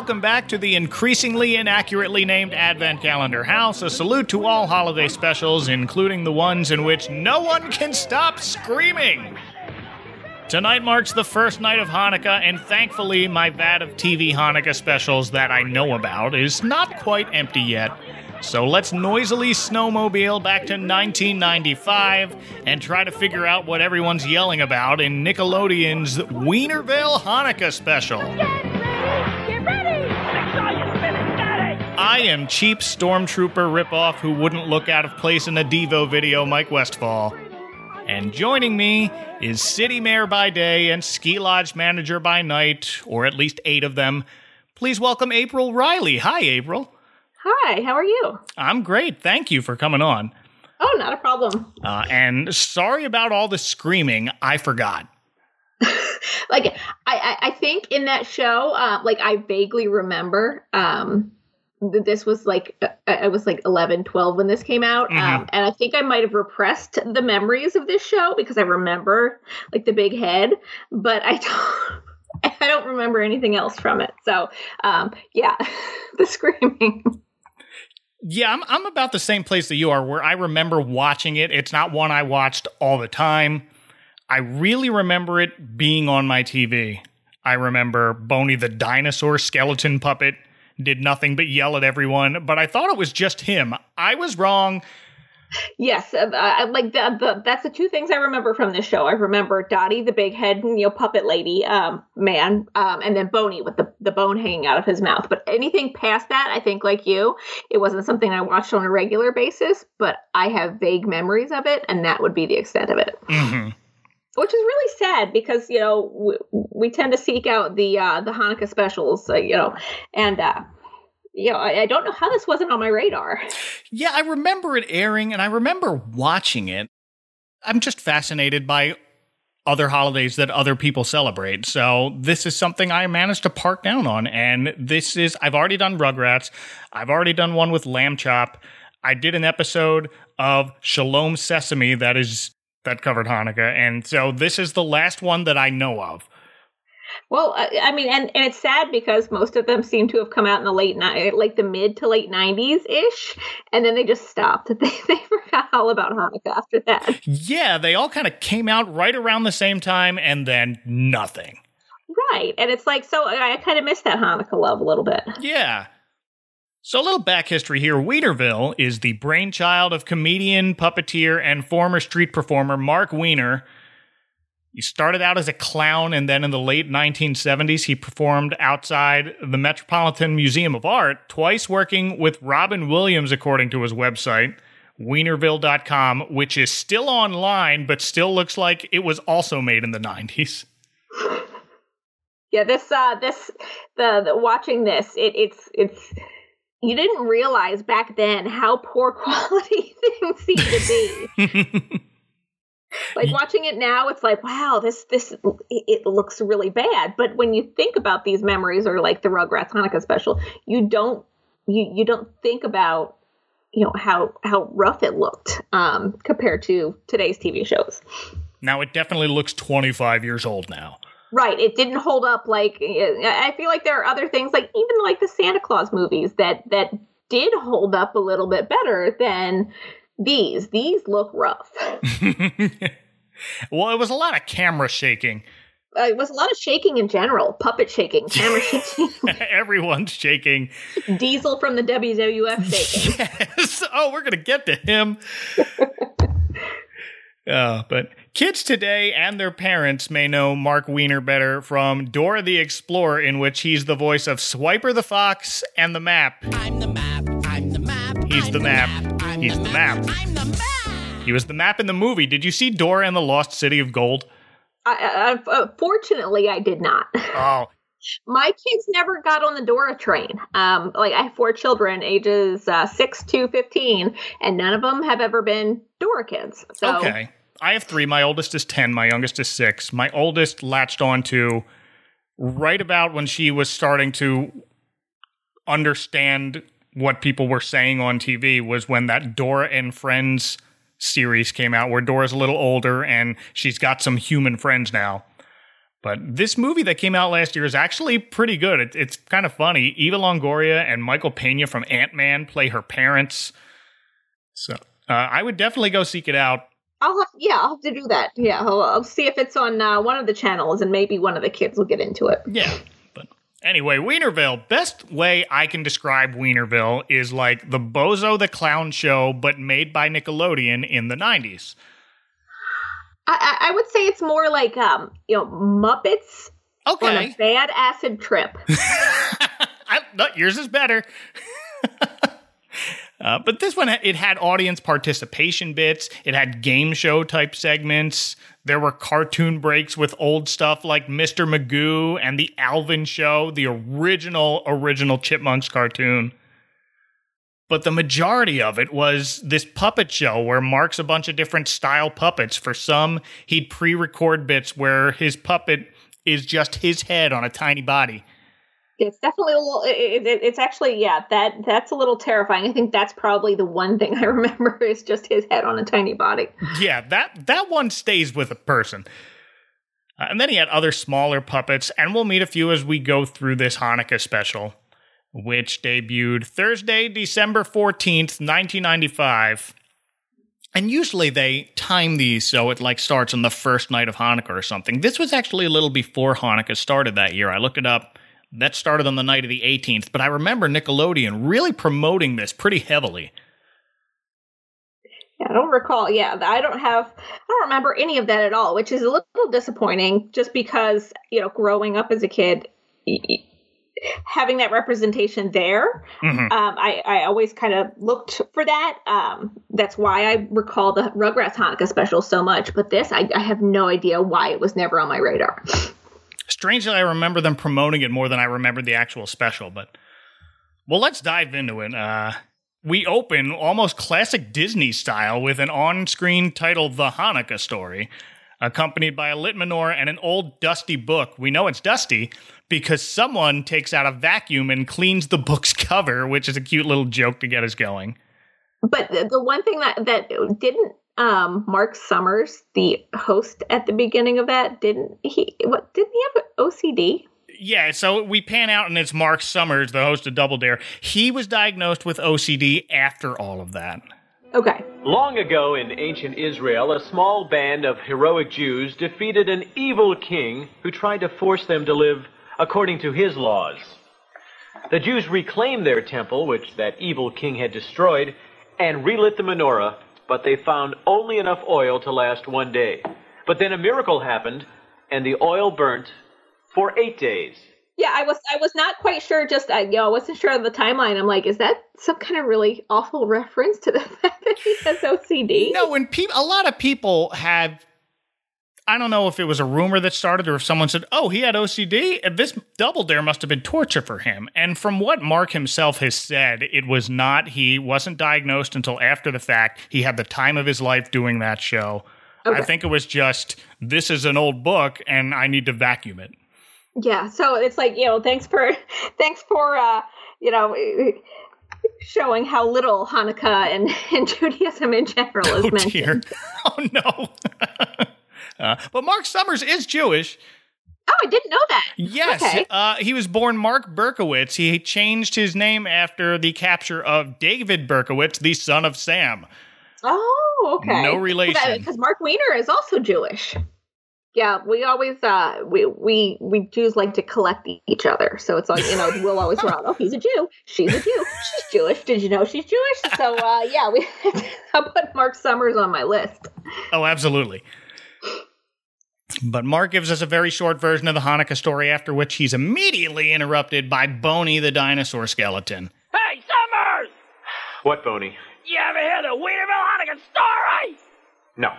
Welcome back to the increasingly inaccurately named Advent Calendar House. A salute to all holiday specials, including the ones in which no one can stop screaming. Tonight marks the first night of Hanukkah, and thankfully, my vat of TV Hanukkah specials that I know about is not quite empty yet. So let's noisily snowmobile back to 1995 and try to figure out what everyone's yelling about in Nickelodeon's Weinerville Hanukkah special. I am cheap stormtrooper ripoff who wouldn't look out of place in a Devo video, Mike Westfall. And joining me is city mayor by day and ski lodge manager by night, or at least eight of them. Please welcome April Riley. Hi, April. Hi, how are you? I'm great. Thank you for coming on. Oh, not a problem. Uh, and sorry about all the screaming. I forgot. Like I, I, think in that show, uh, like I vaguely remember um, this was like uh, I was like 11, 12 when this came out, um, and I think I might have repressed the memories of this show because I remember like the big head, but I don't. I don't remember anything else from it. So, um, yeah, the screaming. Yeah, I'm, I'm about the same place that you are, where I remember watching it. It's not one I watched all the time. I really remember it being on my TV. I remember Boney the dinosaur skeleton puppet did nothing but yell at everyone, but I thought it was just him. I was wrong. Yes, uh, I, like the, the, that's the two things I remember from this show. I remember Dottie, the big head, you know, puppet lady, um, man, um, and then Boney with the, the bone hanging out of his mouth. But anything past that, I think, like you, it wasn't something I watched on a regular basis. But I have vague memories of it, and that would be the extent of it. hmm Which is really sad because you know we, we tend to seek out the uh, the Hanukkah specials, uh, you know, and uh, you know I, I don't know how this wasn't on my radar. Yeah, I remember it airing and I remember watching it. I'm just fascinated by other holidays that other people celebrate. So this is something I managed to park down on. And this is, I've already done Rugrats. I've already done one with Lamb Chop. I did an episode of Shalom Sesame that is, that covered Hanukkah. And so this is the last one that I know of. Well, I, I mean, and, and it's sad because most of them seem to have come out in the late night, like the mid to late nineties ish, and then they just stopped. They they forgot all about Hanukkah after that. Yeah, they all kind of came out right around the same time and then nothing. Right, and it's like so I, I kind of miss that Hanukkah love a little bit. Yeah. So, a little back history here. Weinerville is the brainchild of comedian, puppeteer, and former street performer Mark Weiner. He started out as a clown, and then in the late 1970s, he performed outside the Metropolitan Museum of Art, twice working with Robin Williams, according to his website, weinerville.com, which is still online, but still looks like it was also made in the 90s. Yeah, this uh this the, the watching this it it's it's you didn't realize back then how poor quality things seem to be. like watching it now it's like wow this this it, it looks really bad but when you think about these memories or like the rugrats hanukkah special you don't you you don't think about you know how how rough it looked um compared to today's tv shows Now, it definitely looks 25 years old now. Right it didn't hold up like i feel like there are other things like even like the santa claus movies that that did hold up a little bit better than these these look rough well, it was a lot of camera shaking. uh, it was a lot of shaking in general puppet shaking camera shaking Everyone's shaking. Diesel from the WWF shaking. Yes. Oh, we're going to get to him. Uh, but kids today and their parents may know Mark Weiner better from Dora the Explorer, in which he's the voice of Swiper the Fox and the Map. I'm the map. I'm the map. He's I'm the map. I'm He's the map. I'm the map. He was the map in the movie. Did you see Dora and the Lost City of Gold? I, I, uh, fortunately, I did not. Oh, My kids never got on the Dora train. Um, like I have four children, ages uh, six to fifteen, and none of them have ever been Dora kids. So okay. I have three. My oldest is 10. My youngest is six. My oldest latched on to right about when she was starting to understand what people were saying on TV was when that Dora and Friends series came out where Dora's a little older and she's got some human friends now. But this movie that came out last year is actually pretty good. It, it's kind of funny. Eva Longoria and Michael Pena from Ant Man play her parents. So uh, I would definitely go seek it out. I'll have, yeah, I'll have to do that. Yeah, I'll, I'll see if it's on uh, one of the channels, and maybe one of the kids will get into it. Yeah. But anyway, Weinerville. Best way I can describe Weinerville is like the Bozo the Clown show, but made by Nickelodeon in the 90s. I, I, would say it's more like um, you know, Muppets on Okay. a bad acid trip. I, no, yours is better. uh, but this one, it had audience participation bits. It had game show type segments. There were cartoon breaks with old stuff like Mr. Magoo and the Alvin Show, the original, original Chipmunks cartoon. But the majority of it was this puppet show where Mark's a bunch of different style puppets. For some, he'd pre record bits where his puppet is just his head on a tiny body. It's definitely a little. It, it, it's actually yeah. That that's a little terrifying. I think that's probably the one thing I remember is just his head on a tiny body. Yeah, that that one stays with a person. Uh, and then he had other smaller puppets, and we'll meet a few as we go through this Hanukkah special, which debuted Thursday, December 14th, 1995. And usually they time these so it like starts on the first night of Hanukkah or something. This was actually a little before Hanukkah started that year. I looked it up. That started on the night of the 18th, but I remember Nickelodeon really promoting this pretty heavily. I don't recall. Yeah, I don't have. I don't remember any of that at all, which is a little disappointing. Just because you know, growing up as a kid, having that representation there, Mhm. um, I, I always kind of looked for that. Um, that's why I recall the Rugrats Hanukkah special so much. But this, I, I have no idea why it was never on my radar. Strangely, I remember them promoting it more than I remembered the actual special. But well, let's dive into it. Uh, we open almost classic Disney style with an on-screen title, "The Hanukkah Story," accompanied by a lit menorah and an old dusty book. We know it's dusty because someone takes out a vacuum and cleans the book's cover, which is a cute little joke to get us going. But the, the one thing that that didn't um, Mark Summers, the host at the beginning of that, didn't he? What didn't he have OCD? Yeah, so we pan out and it's Mark Summers, the host of Double Dare. He was diagnosed with OCD after all of that. Okay. Long ago in ancient Israel, a small band of heroic Jews defeated an evil king who tried to force them to live according to his laws. The Jews reclaimed their temple, which that evil king had destroyed, and relit the menorah, but they found only enough oil to last one day. But then a miracle happened, and the oil burnt for eight days. Yeah, I was I was not quite sure. Just I, you know, I wasn't sure of the timeline. I'm like, is that some kind of really awful reference to the fact that he has OCD? No, when people, a lot of people have. I don't know if it was a rumor that started or if someone said, "Oh, he had OCD." This double dare must have been torture for him. And from what Mark himself has said, it was not. He wasn't diagnosed until after the fact. He had the time of his life doing that show. I think it was just this is an old book and I need to vacuum it. Yeah, so it's like you know, thanks for thanks for uh, you know showing how little Hanukkah and, and Judaism in general is Oh mentioned. dear. Oh no. Uh, but Mark Summers is Jewish. Oh, I didn't know that. Yes, Okay. uh, he was born Mark Berkowitz. He changed his name after the capture of David Berkowitz, the son of Sam. Oh, okay. No relation. Because Mark Weiner is also Jewish. Yeah, we always uh we we we Jews like to collect each other. So it's like, you know, we'll always run, oh, he's a Jew, she's a Jew, she's Jewish. Did you know she's Jewish? So uh yeah, we I'll put Mark Summers on my list. Oh, absolutely. But Mark gives us a very short version of the Hanukkah story, after which he's immediately interrupted by Boney the dinosaur skeleton. Hey, Summers! What, Boney? You ever hear the Weinerville Hanukkah story? No.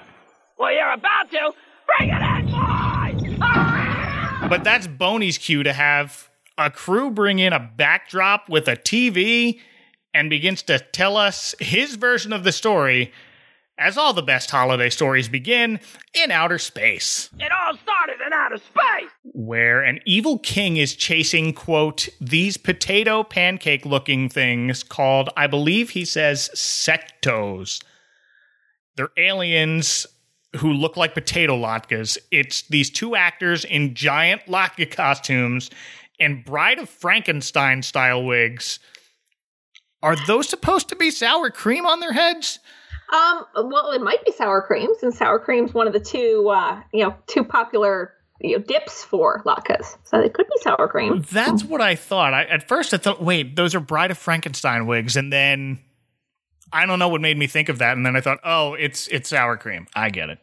Well, you're about to. Bring it in, boys! Ah! But that's Boney's cue to have a crew bring in a backdrop with a TV and begins to tell us his version of the story, as all the best holiday stories begin in outer space, It all started in outer space! where an evil king is chasing, quote, these potato pancake looking things called, I believe he says, sectos. They're aliens who look like potato latkes. It's these two actors in giant latke costumes and Bride of Frankenstein style wigs. Are those supposed to be sour cream on their heads? Um, well, it might be sour cream since sour cream's one of the two, uh, you know, two popular you know, dips for latkes. So it could be sour cream. That's what I thought. I, at first, I thought, wait, those are Bride of Frankenstein wigs, and then I don't know what made me think of that, and then I thought, oh, it's it's sour cream. I get it.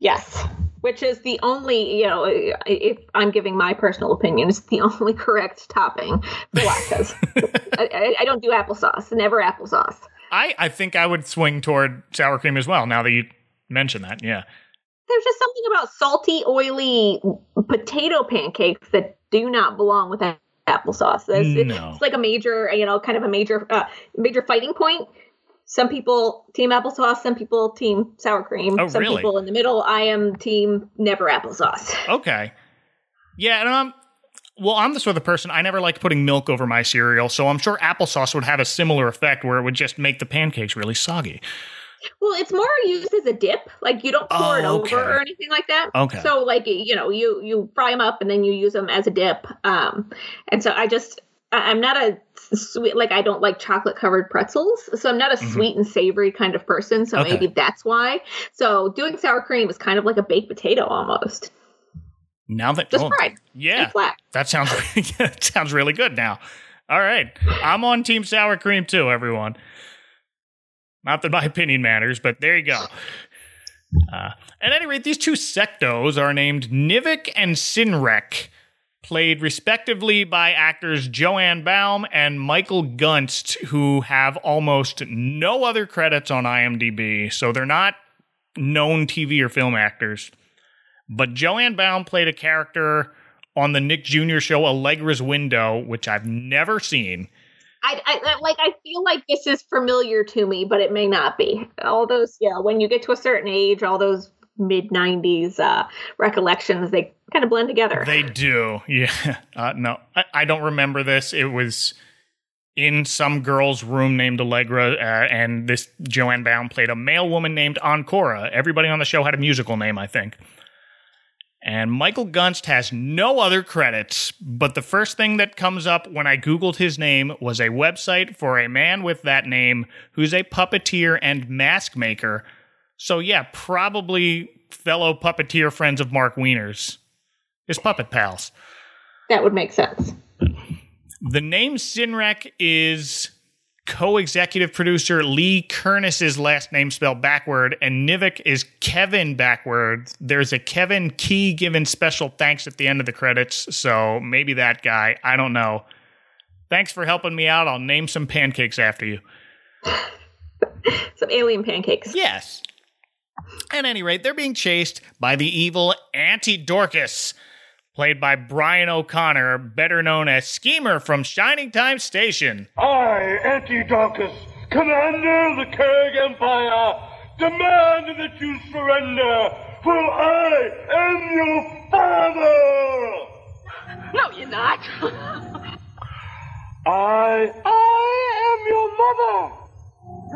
Yes, which is the only, you know, if I'm giving my personal opinion, it's the only correct topping for latkes. I, I, I don't do applesauce. Never applesauce. I I think I would swing toward sour cream as well. Now that you mention that, yeah. There's just something about salty, oily potato pancakes that do not belong with applesauce. It's, No. it's like a major, you know, kind of a major, uh, major fighting point. Some people team applesauce, some people team sour cream, Oh, some really? people in the middle. I am team never applesauce. Okay. Yeah, and I'm well, I'm the sort of person I never like putting milk over my cereal, so I'm sure applesauce would have a similar effect where it would just make the pancakes really soggy. Well, it's more used as a dip. Like you don't pour it Oh, okay. over or anything like that. Okay. So like you know you you fry them up and then you use them as a dip. Um, and so I just I'm not a sweet like I don't like chocolate covered pretzels. So I'm not a sweet and savory kind of person. So Mm-hmm. Okay. maybe that's why. So doing sour cream is kind of like a baked potato almost. Now that Just oh, yeah, that sounds that sounds really good. Now, all right, I'm on Team Sour Cream too, everyone. Not that my opinion matters, but there you go. Uh, at any rate, these two sectos are named Nivik and Sinrek, played respectively by actors Joanne Baum and Michael Gunst, who have almost no other credits on IMDb, so they're not known TV or film actors. But Joanne Baum played a character on the Nick Jr. show Allegra's Window, which I've never seen. I, I like. I feel like this is familiar to me, but it may not be. All those, yeah. When you get to a certain age, all those mid '90s uh, recollections they kind of blend together. They do, yeah. Uh, no, I, I don't remember this. It was in some girl's room named Allegra, uh, and this Joanne Baum played a male woman named Ancora. Everybody on the show had a musical name, I think. And Michael Gunst has no other credits, but the first thing that comes up when I Googled his name was a website for a man with that name who's a puppeteer and mask maker. So, yeah, probably fellow puppeteer friends of Mark Weiner's. His puppet pals. that would make sense. The name Sinrek is co-executive producer Lee Kernis's last name spelled backward, and Nivik is Kevin backward. There's a Kevin Key given special thanks at the end of the credits, so maybe that guy. I don't know. Thanks for helping me out. I'll name some pancakes after you. Some alien pancakes. Yes. At any rate, they're being chased by the evil Auntie Dorcas, played by Brian O'Connor, better known as Schemer from Shining Time Station. I, Auntie Dorcas, commander of the Kurg Empire, demand that you surrender, for I am your father! No, you're not. I, I am your mother!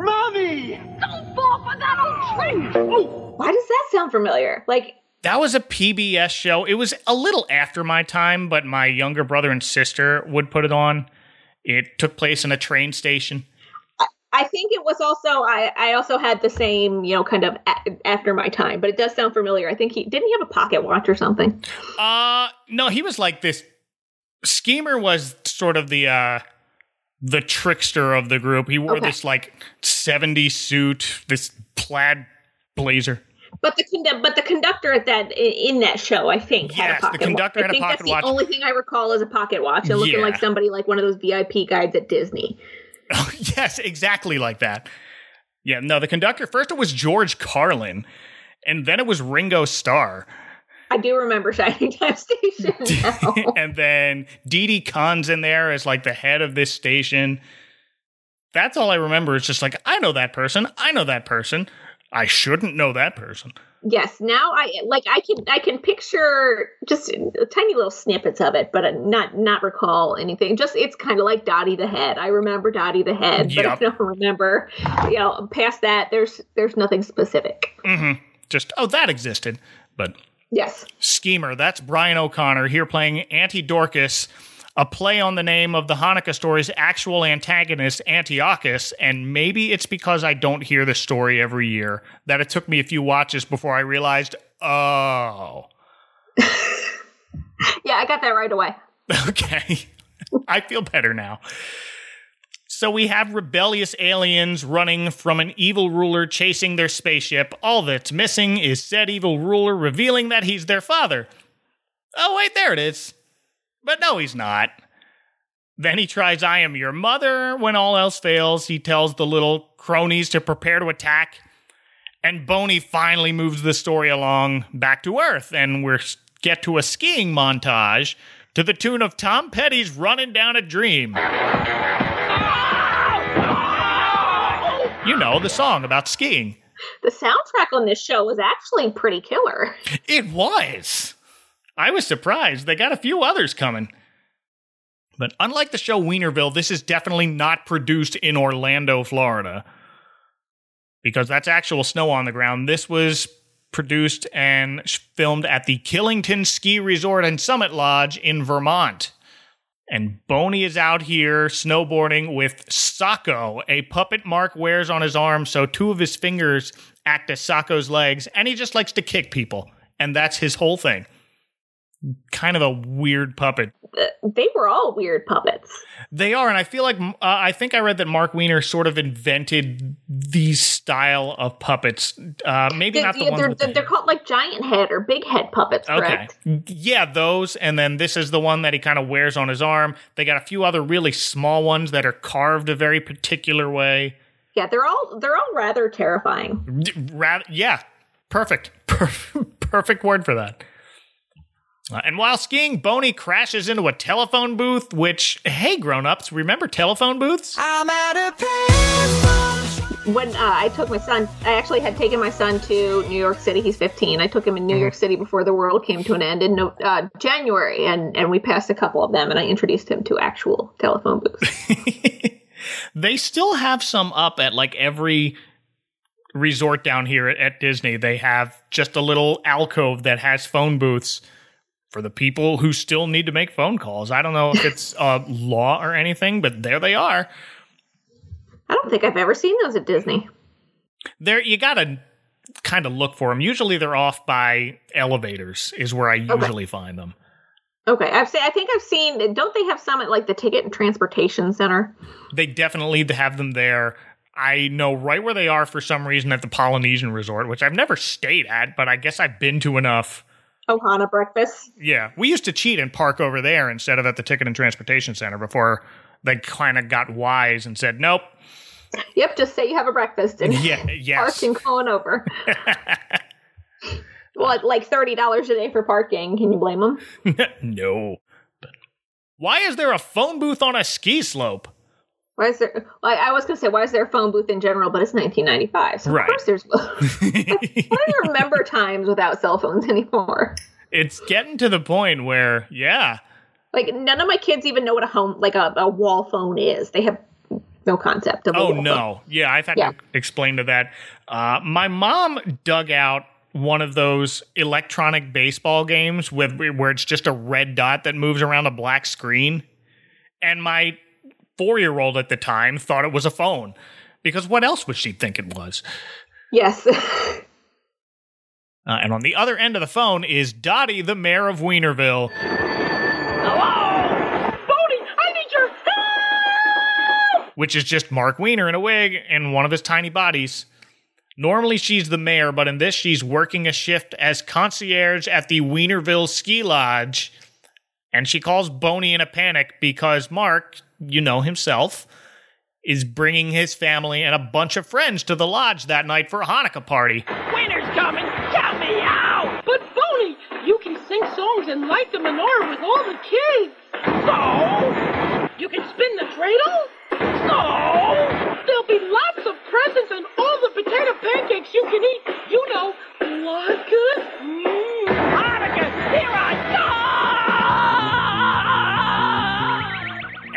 Mommy! Don't fall for that old tree. Oh, Why does that sound familiar? Like That was a PBS show. It was a little after my time, but my younger brother and sister would put it on. It took place in a train station. I think it was also I I also had the same you know kind of a- after my time, but it does sound familiar. I think he didn't he have a pocket watch or something. Uh no, he was like this schemer was sort of the uh the trickster of the group. He wore Okay. this like 70s suit, this plaid blazer. But the condu- but the conductor at that in that show, I think, had Yes, a the pocket conductor watch. had a I think pocket that's watch. the only thing I recall is a pocket watch and looking Yeah. like somebody like one of those VIP guides at Disney. Oh, yes, exactly like that. Yeah, no, the conductor first it was George Carlin, and then it was Ringo Starr. I do remember Shining Time Station and then Didi Conn's in there as like the head of this station. That's all I remember. It's just like, I know that person. I know that person. I shouldn't know that person. Yes, now I like I can I can picture just tiny little snippets of it, but not not recall anything. Just it's kind of like Dottie the Head. I remember Dottie the Head, but I don't remember. You know, past that, there's there's nothing specific. Mm-hmm. Just, oh, that existed. But Yes, Schemer, that's Brian O'Connor here playing Auntie Dorcas, a play on the name of the Hanukkah story's actual antagonist, Antiochus. And maybe it's because I don't hear the story every year that it took me a few watches before I realized, oh, yeah, I got that right away. okay. I feel better now. So we have rebellious aliens running from an evil ruler chasing their spaceship. All that's missing is said evil ruler revealing that he's their father. Oh, wait, there it is. But no, he's not. Then he tries, I am your mother. When all else fails, he tells the little cronies to prepare to attack. And Boney finally moves the story along back to Earth, and we get to a skiing montage to the tune of Tom Petty's Running Down a Dream. You know, the song about skiing. The soundtrack on this show was actually pretty killer. It was. I was surprised. They got a few others coming. But unlike the show Weinerville, this is definitely not produced in Orlando, Florida. Because that's actual snow on the ground. This was produced and filmed at the Killington Ski Resort and Summit Lodge in Vermont. And Boney is out here snowboarding with Socko, a puppet Mark wears on his arm, so two of his fingers act as Socko's legs, and he just likes to kick people. And that's his whole thing. Kind of a weird puppet. They were all weird puppets. They are, and I feel like uh, I think I read that Mark Weiner sort of invented these style of puppets. Uh, maybe They, not the ones they're, the they're called like giant head or big head puppets, Okay. correct? Yeah, those. And then this is the one that he kind of wears on his arm. They got a few other really small ones that are carved a very particular way. Yeah, they're all they're all rather terrifying. D- Ra- yeah, perfect. Perfect, perfect word for that. Uh, and while skiing, Boney crashes into a telephone booth, which, hey, grown ups, remember telephone booths? I'm at a payphone. When uh, I took my son, I actually had taken my son to New York City. He's 15. I took him in New York City before the world came to an end in uh, January, and and we passed a couple of them, and I introduced him to actual telephone booths. they still have some up at like every resort down here at, at Disney. They have just a little alcove that has phone booths for the people who still need to make phone calls. I don't know if it's a law or anything, but there they are. I don't think I've ever seen those at Disney. There you got to kind of look for them. Usually they're off by elevators is where I usually find them. Okay, I've seen. I think I've seen. Don't they have some at like the Ticket and Transportation Center? They definitely have them there. I know right where they are for some reason at the Polynesian Resort, which I've never stayed at, but I guess I've been to enough. Ohana breakfast. Yeah, we used to cheat and park over there instead of at the Ticket and Transportation Center before they kind of got wise and said, "Nope." Yep, just say you have a breakfast and Yeah, park yes. and go over. well, at like thirty dollars a day for parking. Can you blame them? no. But why is there a phone booth on a ski slope? Why is there? Well, I was gonna say why is there a phone booth in general, but it's 1995, so Right. of course there's. I don't remember times without cell phones anymore. it's getting to the point where, yeah, Like none of my kids even know what a home, like a, a wall phone is. They have no concept of. a Oh wall phone. no! Yeah, I've had Yeah. to explain to that. Uh, my mom dug out one of those electronic baseball games with where it's just a red dot that moves around a black screen, and my four-year-old at the time thought it was a phone because what else would she think it was? Yes. Uh, and on the other end of the phone is Dottie, the mayor of Weinerville. Hello? Bodie, I need your help! which is just Mark Weiner in a wig and one of his tiny bodies. Normally she's the mayor, but in this she's working a shift as concierge at the Weinerville Ski Lodge. And she calls Boney in a panic because Mark, you know himself, is bringing his family and a bunch of friends to the lodge that night for a Hanukkah party. Winter's coming! Count me out! But Boney, you can sing songs and light the menorah with all the kids. So? You can spin the dreidel. So? there'll be lots of presents and all the potato pancakes you can eat. You know, latkes. Mm. Hanukkah, here I come!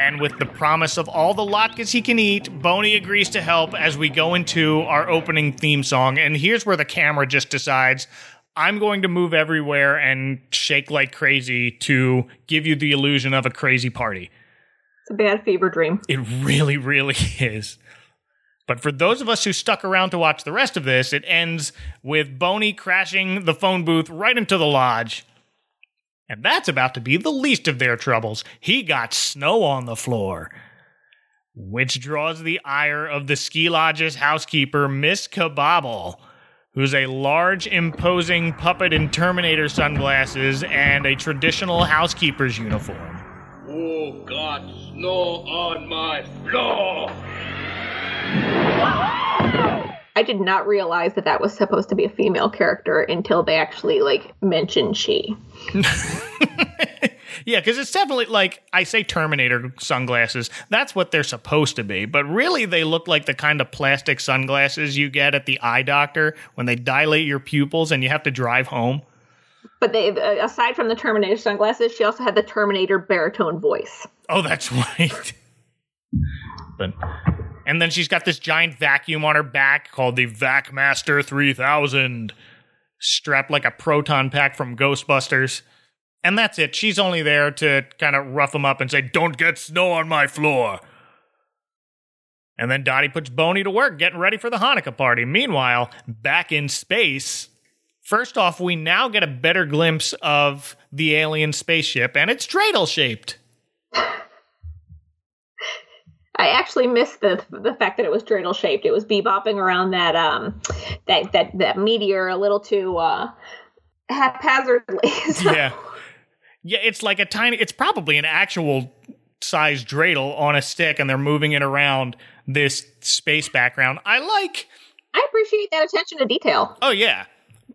And with the promise of all the latkes he can eat, Boney agrees to help as we go into our opening theme song. And here's where the camera just decides I'm going to move everywhere and shake like crazy to give you the illusion of a crazy party. It's a bad fever dream. It really, really is. But for those of us who stuck around to watch the rest of this, it ends with Boney crashing the phone booth right into the lodge. And that's about to be the least of their troubles. He got snow on the floor. Which draws the ire of the ski lodge's housekeeper, Miss Kabobble, who's a large, imposing puppet in Terminator sunglasses and a traditional housekeeper's uniform. Oh, God, snow on my floor! I did not realize that that was supposed to be a female character until they actually like mentioned she. Yeah, because it's definitely like I say Terminator sunglasses. That's what they're supposed to be. But really, they look like the kind of plastic sunglasses you get at the eye doctor when they dilate your pupils and you have to drive home. But they, uh, aside from the Terminator sunglasses, she also had the Terminator baritone voice. Oh, that's right. And then she's got this giant vacuum on her back called the VacMaster 3000, strapped like a proton pack from Ghostbusters. And that's it. She's only there to kind of rough him up and say, Don't get snow on my floor. And then Dottie puts Boney to work getting ready for the Hanukkah party. Meanwhile, back in space, first off, we now get a better glimpse of the alien spaceship, and it's dreidel shaped. I actually missed the the fact that it was dreidel shaped. It was bebopping around that um that that that meteor a little too uh haphazardly. So- Yeah. Yeah, it's like a tiny, it's probably an actual size dreidel on a stick, and they're moving it around this space background. I like, I appreciate that attention to detail. oh, yeah.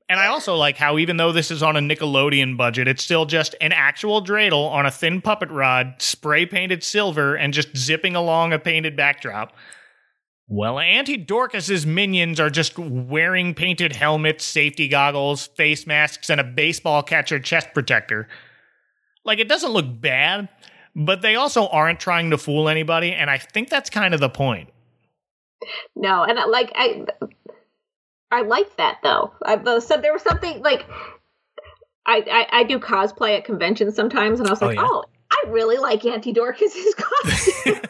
And I also like how, even though this is on a Nickelodeon budget, it's still just an actual dreidel on a thin puppet rod, spray painted silver, and just zipping along a painted backdrop. Well, Auntie Dorcas's minions are just wearing painted helmets, safety goggles, face masks, and a baseball catcher chest protector. Like, it doesn't look bad, but they also aren't trying to fool anybody, and I think that's kind of the point. No, and uh, like I, I like that though. I, so there was something like I, I I do cosplay at conventions sometimes, and I was Oh, like, yeah. oh, I really like Auntie Dorcas's costume.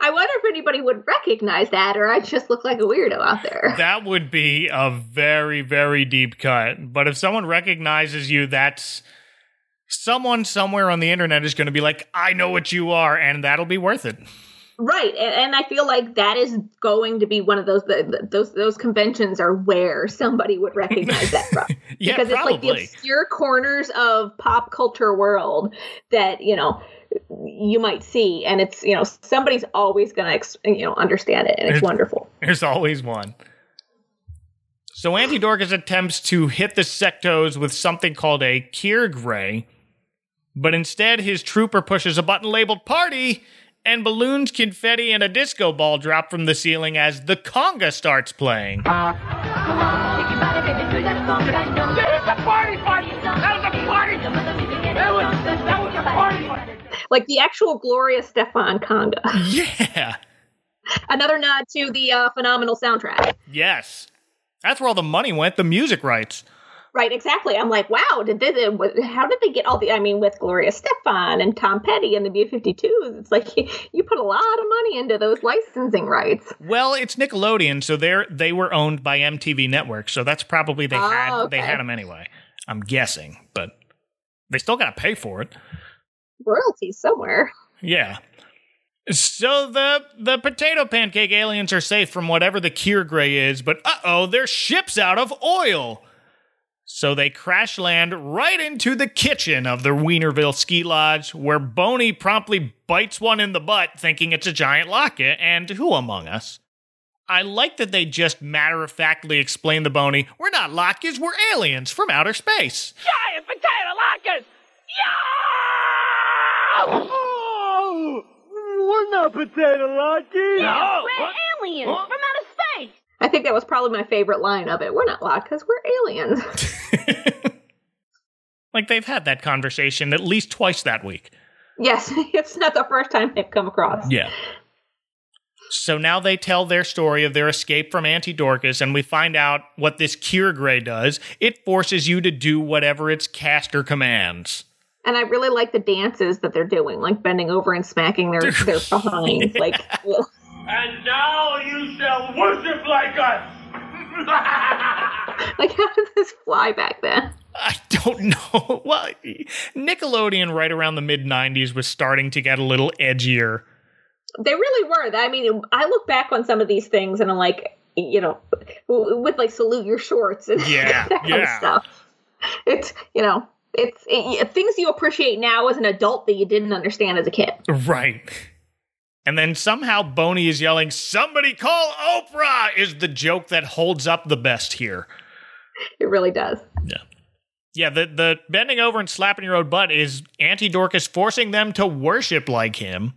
I wonder if anybody would recognize that, or I just look like a weirdo out there. that would be a very, very deep cut. But if someone recognizes you, that's someone somewhere on the internet is going to be like, I know what you are, and that'll be worth it. Right, and, and I feel like that is going to be one of those the, those those conventions are where somebody would recognize that from. Yeah, because it's like the obscure corners of pop culture world that you know you might see, and it's you know somebody's always going to ex- you know understand it, and it's There's- wonderful. There's always one. So Auntie Dorcas attempts to hit the Sectos with something called a Kierg Gray, but instead his trooper pushes a button labeled Party, and balloons, confetti, and a disco ball drop from the ceiling as the conga starts playing. There's a party party! That was a party! That was, that was a party party! Like the actual Gloria Estefan conga. Yeah. Another nod to the uh, phenomenal soundtrack. Yes. That's where all the money went, the music rights. Right, exactly. I'm like, wow, did they, how did they get all the? I mean, with Gloria Estefan and Tom Petty and the B-52s, it's like you, you put a lot of money into those licensing rights. Well, it's Nickelodeon, so they're they were owned by MTV Network, so that's probably they Oh, had they had them anyway. I'm guessing, but they still got to pay for it. Royalties somewhere. Yeah. So the the potato pancake aliens are safe from whatever the Kier Gray is, but uh oh, their ship's out of oil. So they crash land right into the kitchen of the Weinerville Ski Lodge, where Boney promptly bites one in the butt, thinking it's a giant latke, and who among us? I like that they just matter of factly explain the Boney, we're not latkes, we're aliens from outer space. Giant potato lockers! Yeah! Oh, We're not potato latkes. We're aliens from outer space. I think that was probably my favorite line of it. We're not locked because we're aliens. like they've had that conversation at least twice that week. yes, it's not the first time they've come across. Yeah. So now they tell their story of their escape from Auntie Dorcas, and we find out what this cure gray does. It forces you to do whatever its caster commands. And I really like the dances that they're doing, like bending over and smacking their, their behinds. Like, ugh. And now you shall worship like us. like how did this fly back then? I don't know. Well, Nickelodeon right around the mid 90s was starting to get a little edgier. They really were. I mean, I look back on some of these things and I'm like, you know, with like salute your shorts and Yeah, that kind yeah. of stuff. It's you know, it's it, things you appreciate now as an adult that you didn't understand as a kid. Right. And then somehow Boney is yelling, Somebody call Oprah! is the joke that holds up the best here. It really does. Yeah. Yeah, the, the bending over and slapping your own butt is Auntie Dorcas forcing them to worship like him.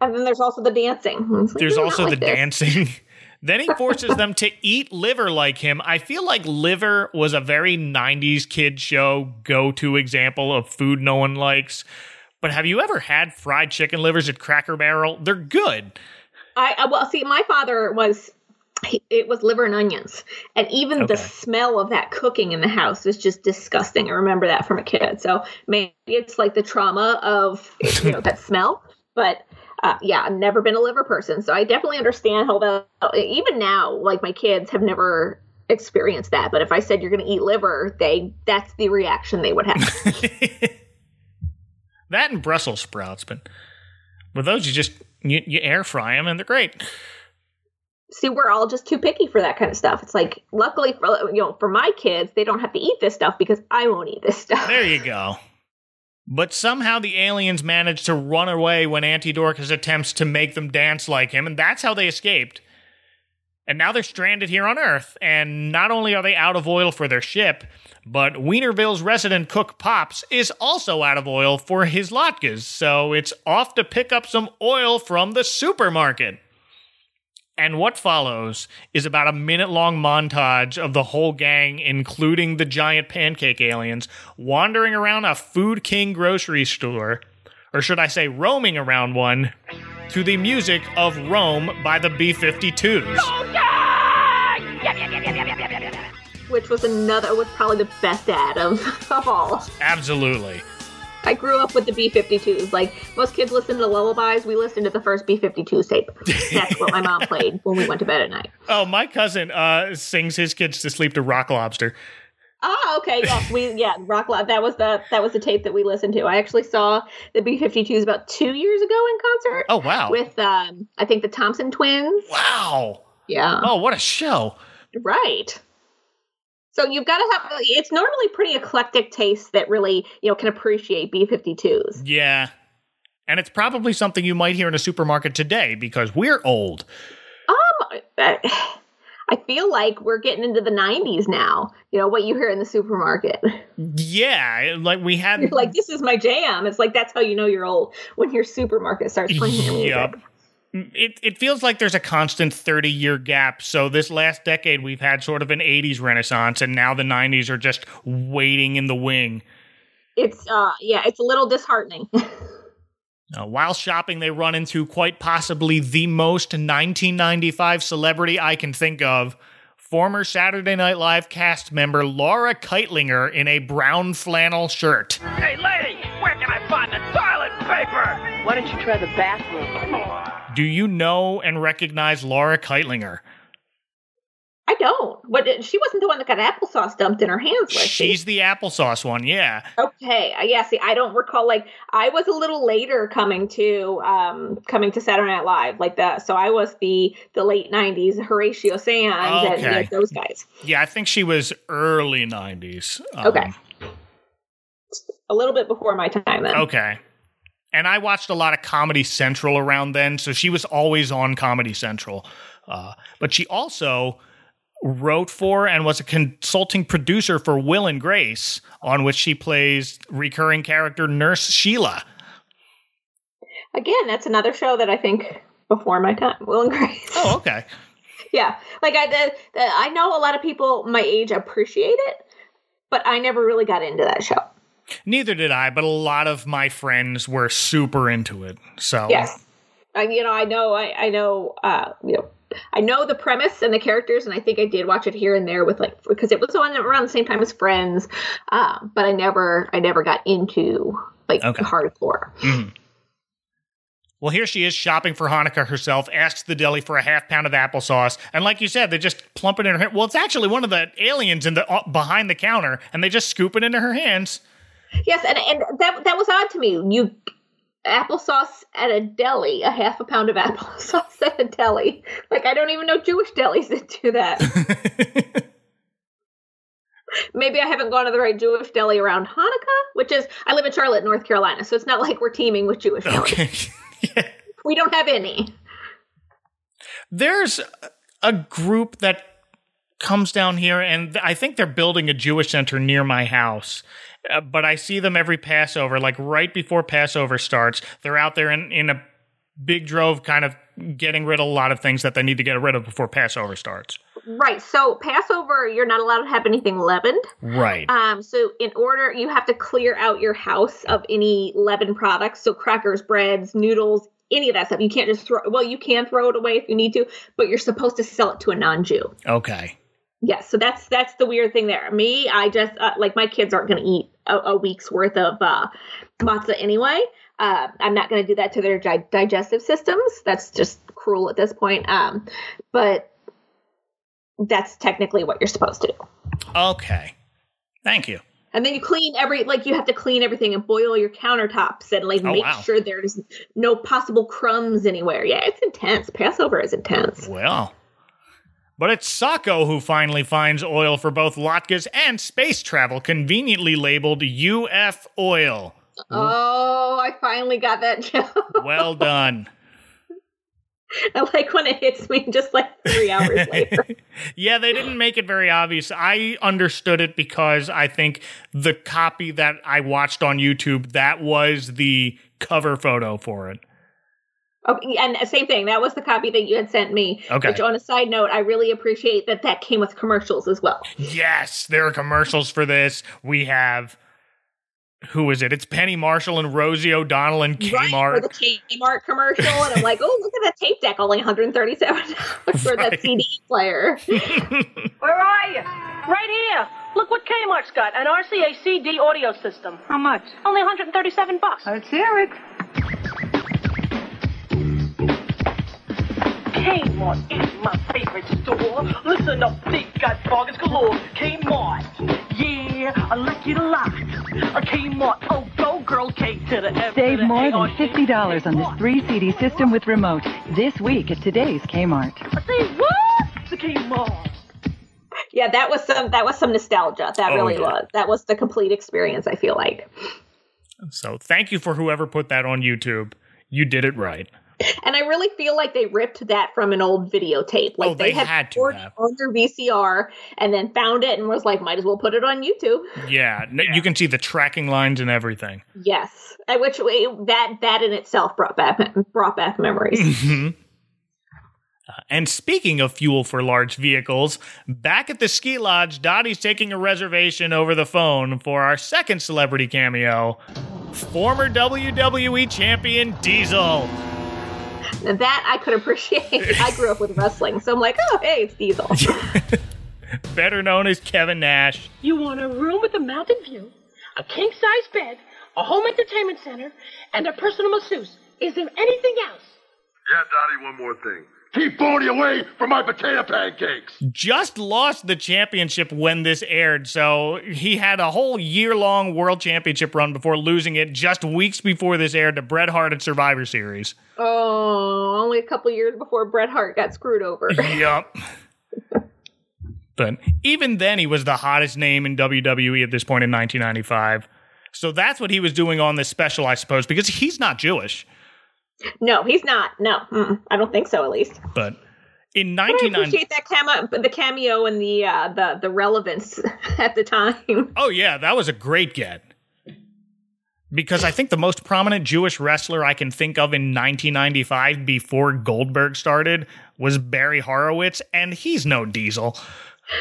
And then there's also the dancing. Like, There's "No, not also the this." dancing. then he forces them to eat liver like him. I feel like liver was a very 90s kid show go to example of food no one likes. But have you ever had fried chicken livers at Cracker Barrel? They're good. I, I well, see, my father was. It was liver and onions, and even Okay. the smell of that cooking in the house was just disgusting. I remember that from a kid. So maybe it's like the trauma of you know that smell. But uh, yeah, I've never been a liver person, so I definitely understand how that. Even now, like my kids have never experienced that. But if I said you're going to eat liver, they that's the reaction they would have. that and Brussels sprouts, but with those, you just you, you air fry them and they're great. see we're all just too picky for that kind of stuff it's like luckily for you know for my kids they don't have to eat this stuff because i won't eat this stuff There you go. But somehow the aliens manage to run away when Auntie Dorcas attempts to make them dance like him, and that's how they escaped. And now they're stranded here on Earth, and not only are they out of oil for their ship, but Weinerville's resident cook Pops is also out of oil for his latkes, so it's off to pick up some oil from the supermarket. And what follows is about a minute long montage of the whole gang, including the giant pancake aliens, wandering around a Food King grocery store, or should I say, roaming around one, to the music of Roam by the B 52s. which was another was probably the best ad of, of all Absolutely. i grew up with the b-52s like most kids listen to lullabies we listened to the first b-52s tape that's what my mom played when we went to bed at night Oh, my cousin uh, sings his kids to sleep to Rock Lobster. Oh, okay. Yes, we yeah, Rock Love. That was the that was the tape that we listened to. I actually saw the B52s about two years ago in concert. Oh, wow. With um, I think the Thompson twins. Wow. Yeah. Oh, what a show. Right. So you've got to have. It's normally pretty eclectic taste that really you know can appreciate B52s. Yeah. And it's probably something you might hear in a supermarket today because we're old. Um, I feel like we're getting into the 90s now. You know what you hear in the supermarket. Yeah, like we had You're like, this is my jam. It's like that's how you know you're old when your supermarket starts playing your music. Yup. It it feels like there's a constant 30 year gap. So this last decade we've had sort of an 80s renaissance and now the 90s are just waiting in the wing. It's uh yeah, it's a little disheartening. Uh, while shopping they run into quite possibly the most 1995 celebrity I can think of. Former Saturday Night Live cast member Laura Kightlinger in a brown flannel shirt. Hey, lady, where can I find the toilet paper? Why don't you try the bathroom? Do you know and recognize Laura Kightlinger? I don't. But she wasn't the one that got applesauce dumped in her hands, was she? She's the applesauce one, yeah. Okay, yeah. See, I don't recall. Like, I was a little later coming to um coming to Saturday Night Live, like that. So I was the the late '90s Horatio Sanz and Okay. like, those guys. Yeah, I think she was early 90s. Um, Okay. A little bit before my time then. Okay. And I watched a lot of Comedy Central around then, so she was always on Comedy Central. Uh, but she also wrote for and was a consulting producer for Will and Grace, on which she plays recurring character Nurse Sheila. Again, that's another show that I think before my time. Will and Grace. Oh, okay. yeah, like I the, the, I know a lot of people my age appreciate it, but I never really got into that show. Neither did I, but a lot of my friends were super into it. So Yes, I, you know I know I I know uh you know. I know the premise and the characters, and I think I did watch it here and there with like because it was on around the same time as Friends, um, but I never I never got into like Okay. hardcore. Well, here she is shopping for Hanukkah herself, asks the deli for a half pound of applesauce, and like you said, they just plump it in her hand. Well, it's actually one of the aliens in the uh, behind the counter, and they just scoop it into her hands. Yes, and and that that was odd to me. You applesauce at a deli, a half a pound of applesauce at a deli. Like I don't even know Jewish delis that do that. Maybe I haven't gone to the right Jewish deli around Hanukkah, which is I live in Charlotte, North Carolina, so it's not like we're teeming with Jewish delis. Okay. yeah. We don't have any. There's a group that comes down here, and I think they're building a Jewish center near my house. Uh, but I see them every Passover, like right before Passover starts. They're out there in, in a big drove, kind of getting rid of a lot of things that they need to get rid of before Passover starts. Right. So Passover, you're not allowed to have anything leavened. Right. Um, so in order, you have to clear out your house of any leavened products. So crackers, breads, noodles, any of that stuff. You can't just throw. Well, you can throw it away if you need to, but you're supposed to sell it to a non-Jew. okay. Yes. So that's that's the weird thing there. Me, I just uh, like my kids aren't going to eat a, a week's worth of uh, matzah anyway. Uh, I'm not going to do that to their di- digestive systems. That's just cruel at this point. Um, but that's technically what you're supposed to do. Okay. Thank you. And then you clean every like you have to clean everything and boil your countertops and like Oh, make wow. sure there's no possible crumbs anywhere. Yeah, it's intense. Passover is intense. Well. But it's Socko who finally finds oil for both latkes and space travel, conveniently labeled UF oil. Oh, I finally got that joke. Well done. I like when it hits me just like three hours later. yeah, they didn't make it very obvious. I understood it because I think the copy that I watched on YouTube, that was the cover photo for it. Okay, and same thing. That was the copy that you had sent me. Okay. Which, on a side note, I really appreciate that that came with commercials as well. Yes, there are commercials for this. We have who is it? It's Penny Marshall and Rosie O'Donnell and Kmart. Right, for the Kmart commercial, and I'm like, oh, look at that tape deck, only 137 for that CD player. Where are you? Right here. Look what Kmart's got. An RCA CD audio system. How much? Only 137 bucks. Let's hear it. Kmart is my favorite store. Listen up, they got bargains galore. Kmart, yeah, I like it a lot. A Kmart, oh go girl, K to the F Save the more than $50 on this three CD system with remote this week at today's Kmart. Say what? The Kmart. Yeah, that was some that was some nostalgia. That Oh, really yeah. was. That was the complete experience. I feel like, So thank you for whoever put that on YouTube. You did it right. And I really feel like they ripped that from an old videotape. Like Oh, they had, had to have. on their VCR and then found it and was like, might as well put it on YouTube. Yeah, n- you can see the tracking lines and everything. Yes, Uh, which way that that in itself brought back brought back memories. And speaking of fuel for large vehicles, back at the ski lodge, Dottie's taking a reservation over the phone for our second celebrity cameo, former WWE champion Diesel. Now that I could appreciate. I grew up with wrestling, so I'm like, oh, hey, it's Diesel. better known as Kevin Nash. You want a room with a mountain view, a king size bed, a home entertainment center, and a personal masseuse. Is there anything else? Yeah, Dottie, one more thing. Keep Boney away from my potato pancakes. Just lost the championship when this aired, so he had a whole year long world championship run before losing it just weeks before this aired to Bret Hart at Survivor Series. oh, only a couple years before Bret Hart got screwed over. yep. But even then, he was the hottest name in WWE at this point in 1995. So that's what he was doing on this special, I suppose, because he's not Jewish. No, he's not. No, mm, I don't think so. At least. But in But I 1990, appreciate that cameo, the cameo and the uh, the the relevance at the time. oh yeah, that was a great get. because I think the most prominent Jewish wrestler I can think of in 1995 before Goldberg started was Barry Horowitz, and he's no diesel.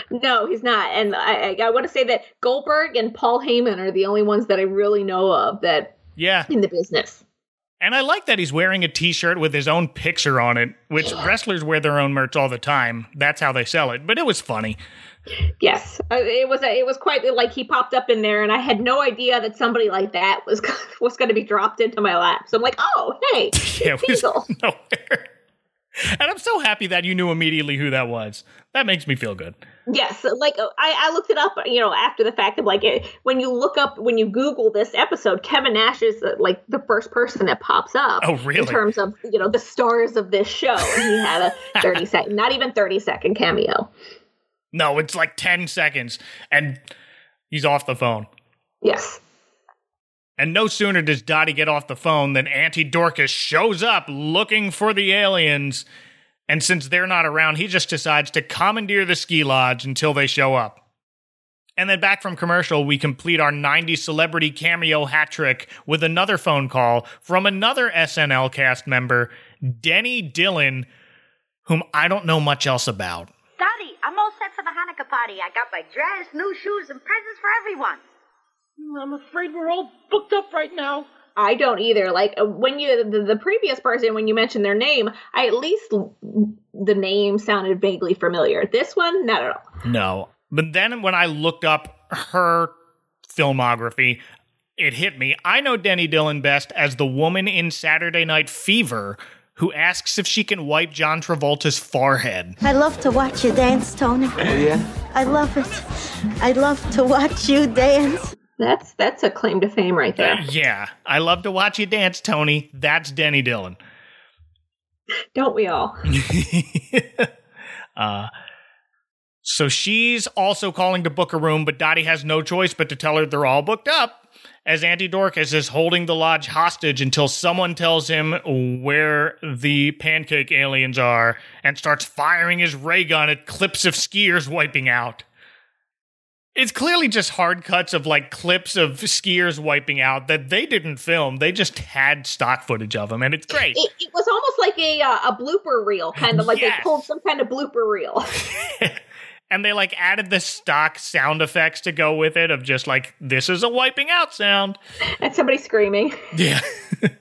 No, he's not. And I, I, I want to say that Goldberg and Paul Heyman are the only ones that I really know of that Yeah. in the business. And I like that he's wearing a t shirt with his own picture on it, which wrestlers wear their own merch all the time. That's how they sell it. But it was funny. Yes, Uh, it was. A, it was quite like he popped up in there, and I had no idea that somebody like that was was going to be dropped into my lap. So I'm like, oh, hey, Yeah, Diesel. nowhere. And I'm so happy that you knew immediately who that was. That makes me feel good. Yes, like uh, I, I looked it up, you know, after the fact of like it, when you look up when you Google this episode, Kevin Nash is uh, like the first person that pops up. Oh, really? In terms of you know the stars of this show, he had a thirty second, not even thirty second cameo. No, it's like 10 seconds, and he's off the phone. Yes, And no sooner does Dottie get off the phone than Auntie Dorcas shows up looking for the aliens. And since they're not around, he just decides to commandeer the ski lodge until they show up. And then back from commercial, we complete our 90 celebrity cameo hat trick with another phone call from another SNL cast member, Denny Dillon, whom I don't know much else about. Daddy, I'm all set for the Hanukkah party. I got my dress, new shoes, and presents for everyone. I'm afraid we're all booked up right now. I don't either. Like uh, when you the, the previous person when you mentioned their name, I at least the name sounded vaguely familiar. This one, not at all. No. But then when I looked up her filmography, it hit me. I know Denny Dillon best as the woman in Saturday Night Fever who asks if she can wipe John Travolta's forehead. I love to watch you dance, Tony. Oh, yeah? I love it. I love to watch you dance. That's that's a claim to fame right there. Yeah. I love to watch you dance, Tony. That's Denny Dillon. Don't we all? Uh, so she's also calling to book a room, but Dottie has no choice but to tell her they're all booked up. As Auntie Dorcas is holding the lodge hostage until someone tells him where the pancake aliens are and starts firing his ray gun at clips of skiers wiping out. It's clearly just hard cuts of like clips of skiers wiping out that they didn't film. They just had stock footage of them, and it's great. It, it was almost like a uh, a blooper reel, kind of like Yes. they pulled some kind of blooper reel. and they like added the stock sound effects to go with it of just like this is a wiping out sound and somebody screaming. yeah and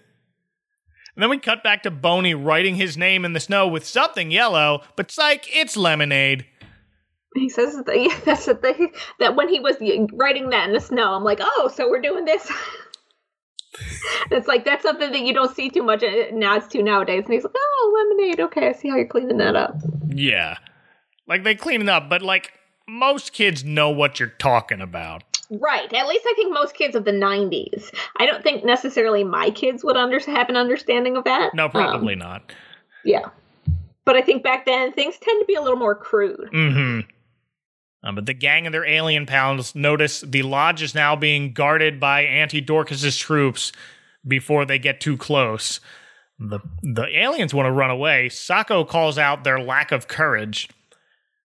then we cut back to boney writing his name in the snow with something yellow but psych it's lemonade He says that yeah, that's the thing that when he was writing that in the snow, I'm like, oh, so we're doing this. it's like that's something that you don't see too much. uh, Now it's too nowadays, and he's like, oh, lemonade. Okay, I see how you're cleaning that up. yeah like they clean it up but like most kids know what you're talking about Right. At least I think most kids of the '90s. I don't think necessarily my kids would under- have an understanding of that. no Um, probably not yeah. But I think back then things tend to be a little more crude. Mm-hmm. Um, but the gang and their alien pals notice the lodge is now being guarded by Auntie Dorcas's troops before they get too close. The the aliens want to run away. Socko calls out their lack of courage,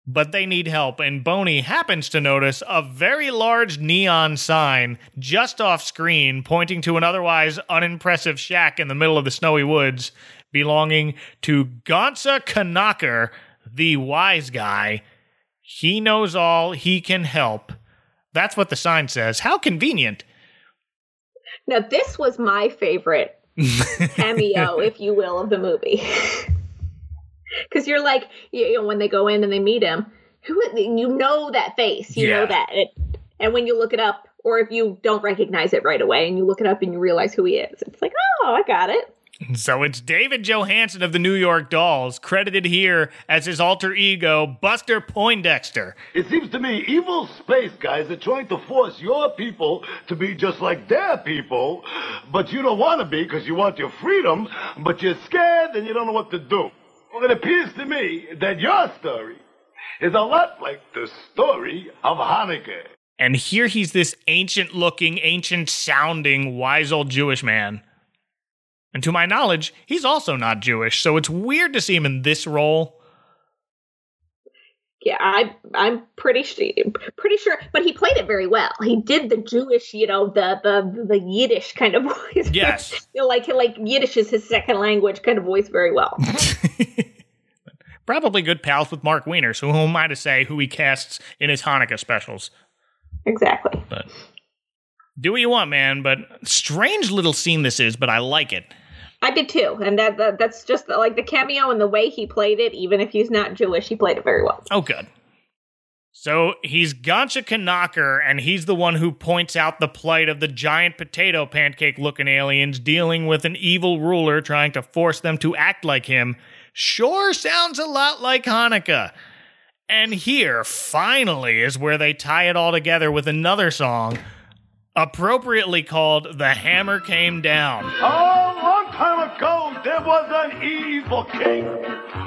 but they need help, and Boney happens to notice a very large neon sign just off screen pointing to an otherwise unimpressive shack in the middle of the snowy woods belonging to Gonza Kanaker, the wise guy. He knows all, he can help. That's what the sign says. How convenient. Now, this was my favorite cameo, if you will, of the movie. Because you're like, you know, when they go in and they meet him, who you know that face, you know that, it, and when you look it up, or if you don't recognize it right away, and you look it up and you realize who he is, it's like, oh, I got it. So it's David Johansen of the New York Dolls, credited here as his alter ego, Buster Poindexter. It seems to me evil space guys are trying to force your people to be just like their people, but you don't want to be because you want your freedom, but you're scared and you don't know what to do. Well, it appears to me that your story is a lot like the story of Hanukkah. And here he's this ancient looking, ancient sounding, wise old Jewish man. And to my knowledge, he's also not Jewish, so it's weird to see him in this role. Yeah, I I'm pretty sure pretty sure, but he played it very well. He did the Jewish, you know, the the the Yiddish kind of voice. Yes. you know, like like Yiddish is his second language kind of voice very well. Probably good pals with Mark Weiner, so who am I to say who he casts in his Hanukkah specials? exactly. But do what you want, man. But strange little scene this is, but I like it. I did too, and that, that that's just like the cameo and the way he played it. Even if he's not Jewish, he played it very well. Oh, good. So he's Gotcha Knocker, and he's the one who points out the plight of the giant potato pancake looking aliens dealing with an evil ruler trying to force them to act like him. Sure sounds a lot like Hanukkah. And here, finally, is where they tie it all together with another song, appropriately called The Hammer Came Down. A long time ago, there was an evil king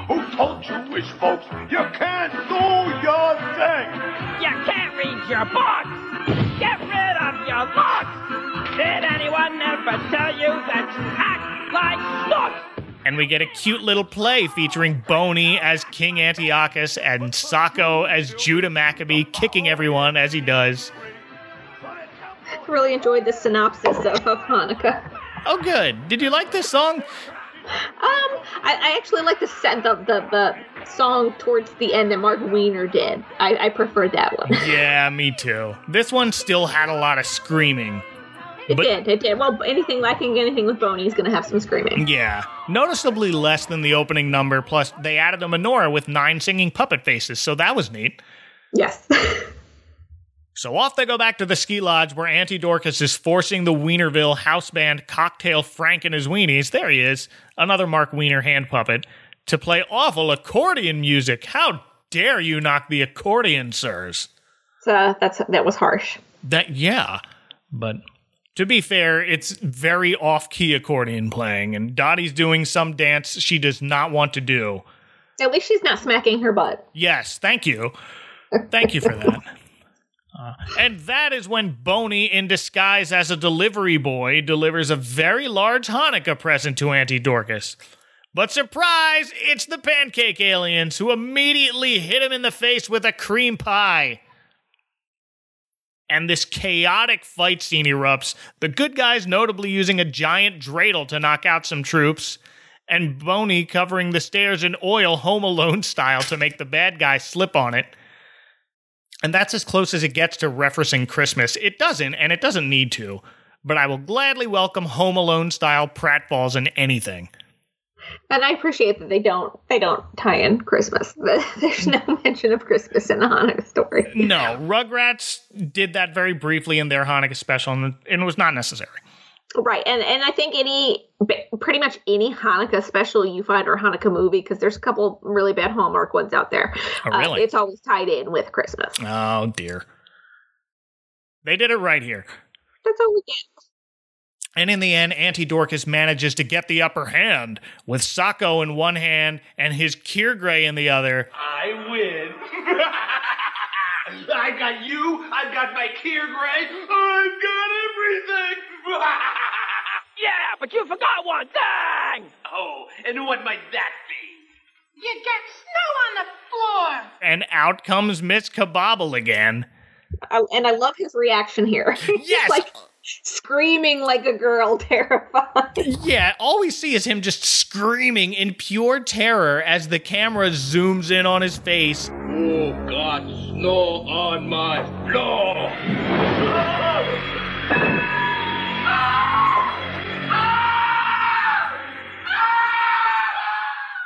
who told Jewish folks, you can't do your thing. You can't read your books. Get rid of your looks. Did anyone ever tell you that you act like snooks? And we get a cute little play featuring Boney as King Antiochus and Socko as Judah Maccabee kicking everyone as he does. Really enjoyed the synopsis of, of Hanukkah. Oh, good. Did you like this song? Um, I, I actually like the set the, the the song towards the end that Mark Weiner did. I, I preferred that one. Yeah, me too. This one still had a lot of screaming. It But- did, it did. Well, anything lacking anything with Boney is going to have some screaming. Yeah, noticeably less than the opening number, plus they added a menorah with nine singing puppet faces, so that was neat. Yes. So off they go back to the ski lodge where Auntie Dorcas is forcing the Weinerville house band Cocktail Frank and his Weenies, there he is, another Mark Weiner hand puppet, to play awful accordion music. How dare you knock the accordion, sirs? so uh, that's that was harsh. That, yeah, but to be fair, it's very off key accordion playing, and Dottie's doing some dance she does not want to do. At least she's not smacking her butt. Yes, thank you. Thank you for that. Uh, and that is when Boney, in disguise as a delivery boy, delivers a very large Hanukkah present to Auntie Dorcas. But surprise, it's the pancake aliens who immediately hit him in the face with a cream pie. And this chaotic fight scene erupts, the good guys notably using a giant dreidel to knock out some troops, and Boney covering the stairs in oil Home Alone style to make the bad guy slip on it. And that's as close as it gets to referencing Christmas. It doesn't, and it doesn't need to, but I will gladly welcome Home Alone style pratfalls in anything. And I appreciate that they don't they don't tie in Christmas. There's no mention of Christmas in the Hanukkah story. No, Rugrats did that very briefly in their Hanukkah special, and it was not necessary. Right, and and I think any pretty much any Hanukkah special you find or Hanukkah movie because there's a couple really bad Hallmark ones out there. Oh, uh, really? it's always tied in with Christmas. Oh, dear. They did it right here. That's all we get. And in the end, Auntie Dorcas manages to get the upper hand with Socko in one hand and his Kiergray in the other. I win. I got you. I've got my Kier Gray. I've got everything. Yeah, but you forgot one thing. oh, and what might that be? You got snow on the floor. And out comes Miss Kabobble again. I, and I love his reaction here. Yes. like screaming like a girl, terrified. Yeah, all we see is him just screaming in pure terror as the camera zooms in on his face. Oh, God, snow on my floor.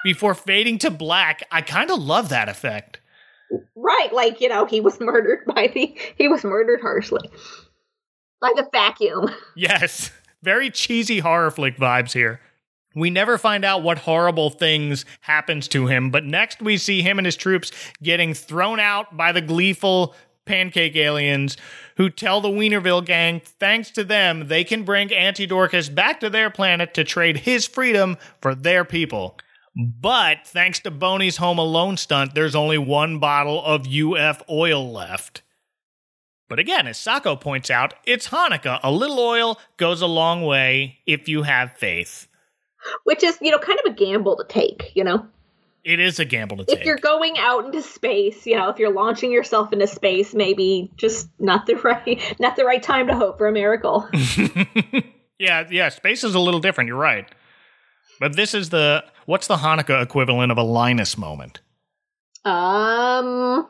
Before fading to black, I kind of love that effect. right, like you know, he was murdered by the he was murdered harshly, like a vacuum. Yes, very cheesy horror flick vibes here. We never find out what horrible things happens to him, but next we see him and his troops getting thrown out by the gleeful pancake aliens who tell the Weinerville gang thanks to them they can bring Auntie Dorcas back to their planet to trade his freedom for their people. But thanks to Boney's Home Alone stunt, there's only one bottle of UF oil left. But again, as Socko points out, it's Hanukkah. A little oil goes a long way if you have faith. Which is, you know, kind of a gamble to take, you know? It is a gamble to if take. If you're going out into space, you know, if you're launching yourself into space, maybe just not the right not the right time to hope for a miracle. Yeah, yeah, space is a little different, you're right. But this is the what's the Hanukkah equivalent of a Linus moment? um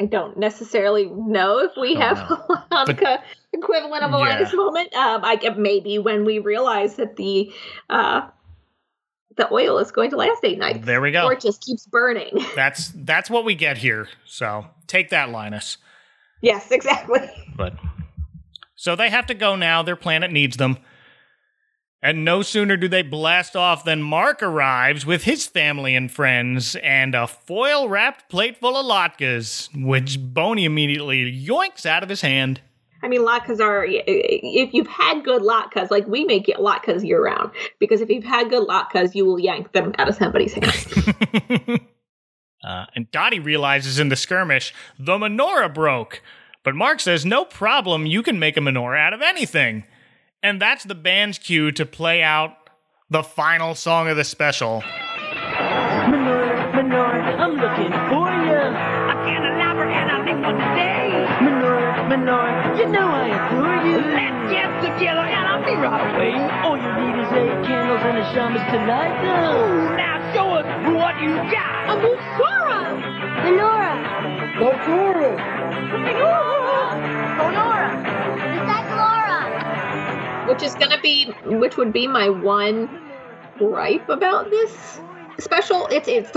I don't necessarily know if we Oh, have no. a Hanukkah equivalent of a Yeah. Linus moment. Um, I get maybe when we realize that the uh, the oil is going to last eight nights, There we go. or it just keeps burning. That's that's what we get here. So take that, Linus. yes, exactly. But so they have to go now. Their planet needs them. And no sooner do they blast off than Mark arrives with his family and friends and a foil wrapped plate full of latkes, which Boney immediately yoinks out of his hand. I mean, latkes are if you've had good latkes, like we make latkes year round. Because if you've had good latkes, you will yank them out of somebody's hand. Uh, and Dottie realizes in the skirmish the menorah broke. But Mark says, no problem, you can make a menorah out of anything. And that's the band's cue to play out the final song of the special. Menorah, menorah, I'm looking for ya. I can't elaborate and I make one today. Menorah, menorah, you know I adore you. Let's get together and I'll be right away. All you need is eight candles and a shamus to light them. Ooh, now show us what you got. a Musara! Menorah. Menorah. Is that Laura? Which is gonna be which would be my one gripe about this special it's it's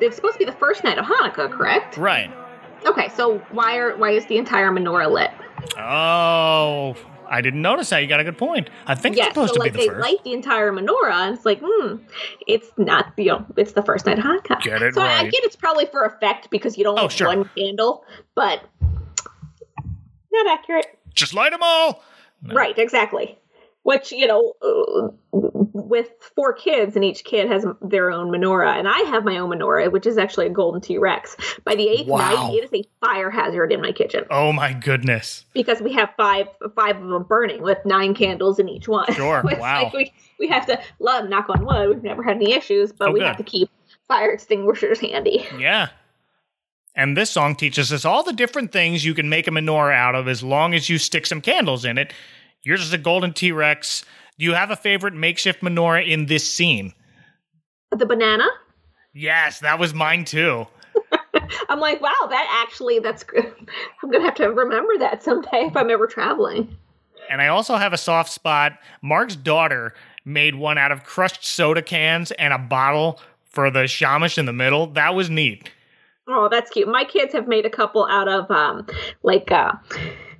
it's supposed to be the first night of hanukkah correct Right. okay so why are why is the entire menorah lit Oh, I didn't notice that. You got a good point. I think yeah it's supposed so to like be the they first. light the entire menorah and it's like hmm it's not you know it's the first night of hanukkah Get it so I- I get it's probably for effect because you don't Oh, want sure. one candle but not accurate Just light them all. Right, exactly. Which, you know, uh, with four kids and each kid has their own menorah, and I have my own menorah, which is actually a golden T Rex. By the eighth Wow. night, it is a fire hazard in my kitchen Oh my goodness. because we have five five of them burning with nine candles in each one. Sure, wow. like we, we have to, love, knock on wood, we've never had any issues, but Oh, we good. have to keep fire extinguishers handy. Yeah. And this song teaches us all the different things you can make a menorah out of as long as you stick some candles in it. Yours is a golden T Rex. Do you have a favorite makeshift menorah in this scene? The banana, Yes, that was mine too. I'm like, wow, that actually, that's good. I'm going to have to remember that someday if I'm ever traveling. And I also have a soft spot. Mark's daughter made one out of crushed soda cans and a bottle for the shamish in the middle. That was neat. Oh, that's cute. My kids have made a couple out of um like uh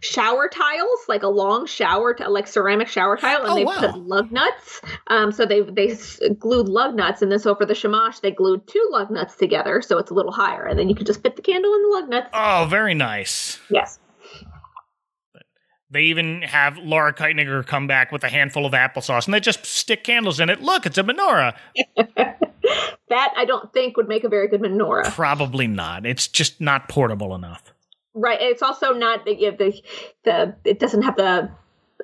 shower tiles, like a long shower t- like ceramic shower tile and Oh, they wow. put lug nuts. Um so they they s- glued lug nuts and then so for the shamash they glued two lug nuts together so it's a little higher and then you can just fit the candle in the lug nuts. Oh, very nice. Yes. They even have Laura Kightlinger come back with a handful of applesauce and they just stick candles in it. Look, it's a menorah. That I don't think would make a very good menorah. Probably not. It's just not portable enough. Right. It's also not the the, the it doesn't have the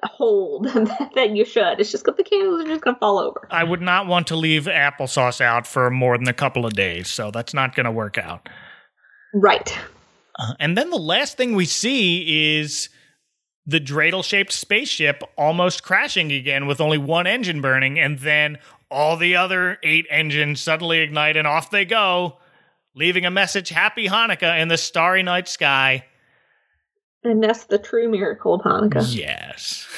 hold that you should. It's just got the candles are just gonna fall over. I would not want to leave applesauce out for more than a couple of days, so that's not going to work out. Right. Uh, and then the last thing we see is the dreidel shaped spaceship almost crashing again with only one engine burning, and then all the other eight engines suddenly ignite and off they go, leaving a message Happy Hanukkah in the starry night sky. And that's the true miracle of Hanukkah. Yes.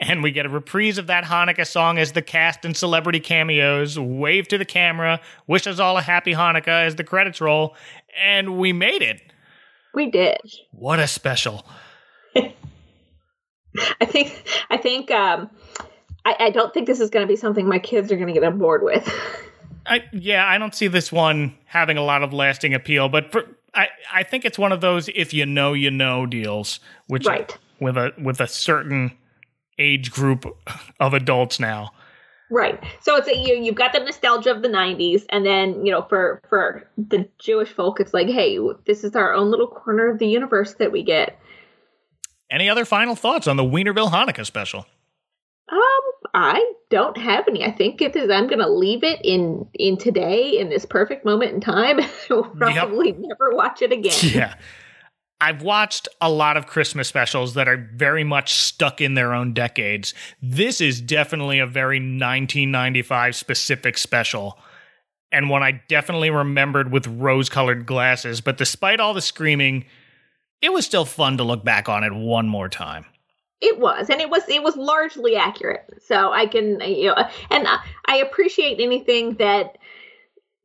And we get a reprise of that Hanukkah song as the cast and celebrity cameos wave to the camera, wish us all a happy Hanukkah as the credits roll, and we made it. We did. What a special. I think I think um I, I don't think this is gonna be something my kids are gonna get on board with. I, yeah, I don't see this one having a lot of lasting appeal, but for, I, I think it's one of those if you know you know deals, which Right. with a with a certain age group of adults now. Right. So it's a, you you've got the nostalgia of the 90s and then, you know, for for the Jewish folk it's like, hey, this is our own little corner of the universe that we get. Any other final thoughts on the Weinerville Hanukkah special? Um I don't have any. I think it is. I'm going to leave it in in today in this perfect moment in time. We'll probably never watch it again. Yeah. I've watched a lot of Christmas specials that are very much stuck in their own decades. This is definitely a very 1995 specific special. And one I definitely remembered with rose colored glasses. But despite all the screaming, it was still fun to look back on it one more time. It was, and it was it was largely accurate. So I can you know, and I appreciate anything that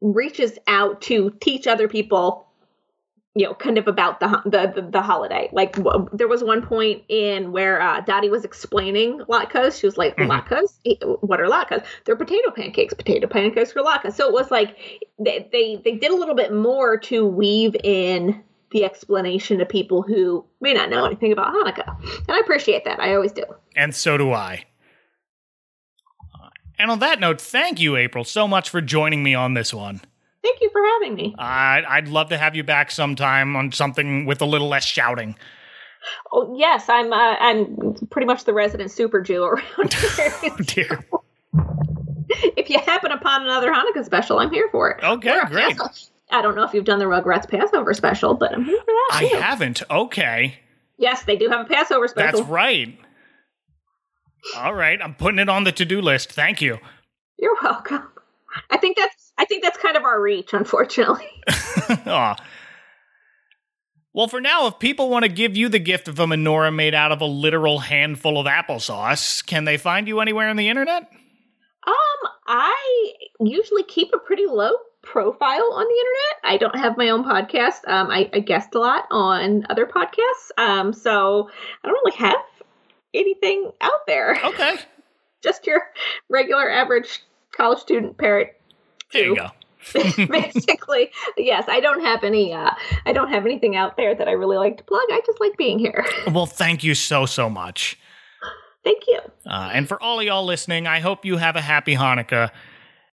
reaches out to teach other people you know, kind of about the the the, the holiday. Like w- there was one point in where uh, Dottie was explaining latkes. She was like, mm-hmm. "Latkes? What are latkes? They're potato pancakes. Potato pancakes are latkes." So it was like they, they they did a little bit more to weave in the explanation to people who may not know anything about Hanukkah, and I appreciate that. I always do. And so do I. And on that note, thank you, April, so much for joining me on this one. Thank you for having me. I'd, I'd love to have you back sometime on something with a little less shouting. Oh yes, I'm. Uh, I'm pretty much the resident super Jew around here. oh, dear. if you happen upon another Hanukkah special, I'm here for it. Okay, great. I don't know if you've done the Rugrats Passover special, but I'm here for that. I too. haven't. Okay. Yes, they do have a Passover special. That's right. All right, I'm putting it on the to-do list. Thank you. You're welcome. I think that's I think that's kind of our reach, unfortunately. Well, for now, if people want to give you the gift of a menorah made out of a literal handful of applesauce, can they find you anywhere on the internet? Um, I usually keep a pretty low profile on the internet. I don't have my own podcast. Um, I, I guest a lot on other podcasts. Um, so I don't really have anything out there. Okay. Just your regular average college student parrot. There you go. basically yes i don't have any uh i don't have anything out there that i really like to plug i just like being here well thank you so so much thank you uh, and for all of y'all listening i hope you have a happy hanukkah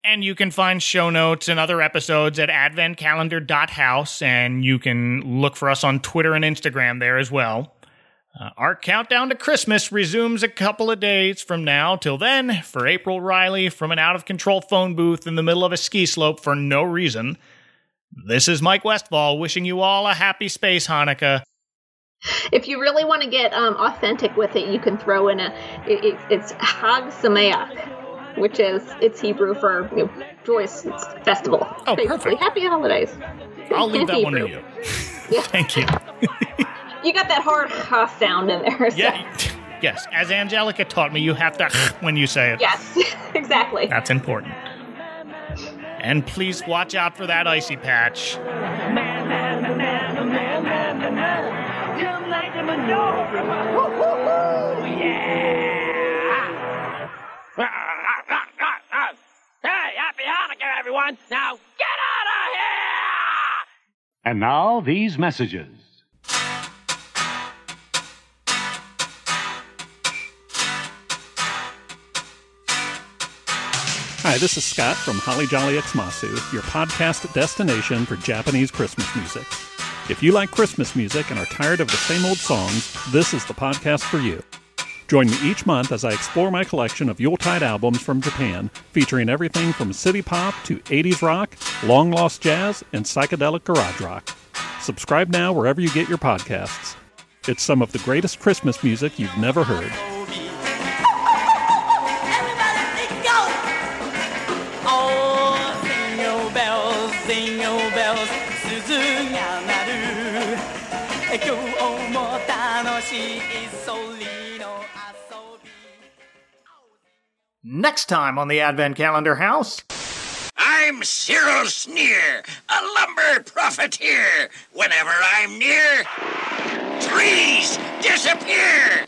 and you can find show notes and other episodes at adventcalendar.house and you can look for us on twitter and instagram there as well uh, our countdown to Christmas resumes a couple of days from now. Till then, for April Riley from an out of control phone booth in the middle of a ski slope for no reason, this is Mike Westfall wishing you all a happy space Hanukkah. If you really want to get um, authentic with it, you can throw in a it, it, it's Hag Sameach, which is it's Hebrew for you know, joyous festival. Oh, basically. perfect! Happy holidays. I'll leave that Hebrew. one to you. Yeah. Thank you. you got that hard huh sound in there. So. Yeah. Yes, as Angelica taught me, you have to when you say it. Yes, exactly. That's important. And please watch out for that icy patch. Hey, everyone! Now get out of here! And now, these messages. Hi, this is Scott from Holly Jolly Xmasu, your podcast destination for Japanese Christmas music. If you like Christmas music and are tired of the same old songs, this is the podcast for you. Join me each month as I explore my collection of Yuletide albums from Japan, featuring everything from city pop to 80s rock, long lost jazz, and psychedelic garage rock. Subscribe now wherever you get your podcasts. It's some of the greatest Christmas music you've never heard. Next time on the Advent Calendar House. I'm Cyril Sneer, a lumber profiteer. Whenever I'm near, trees disappear.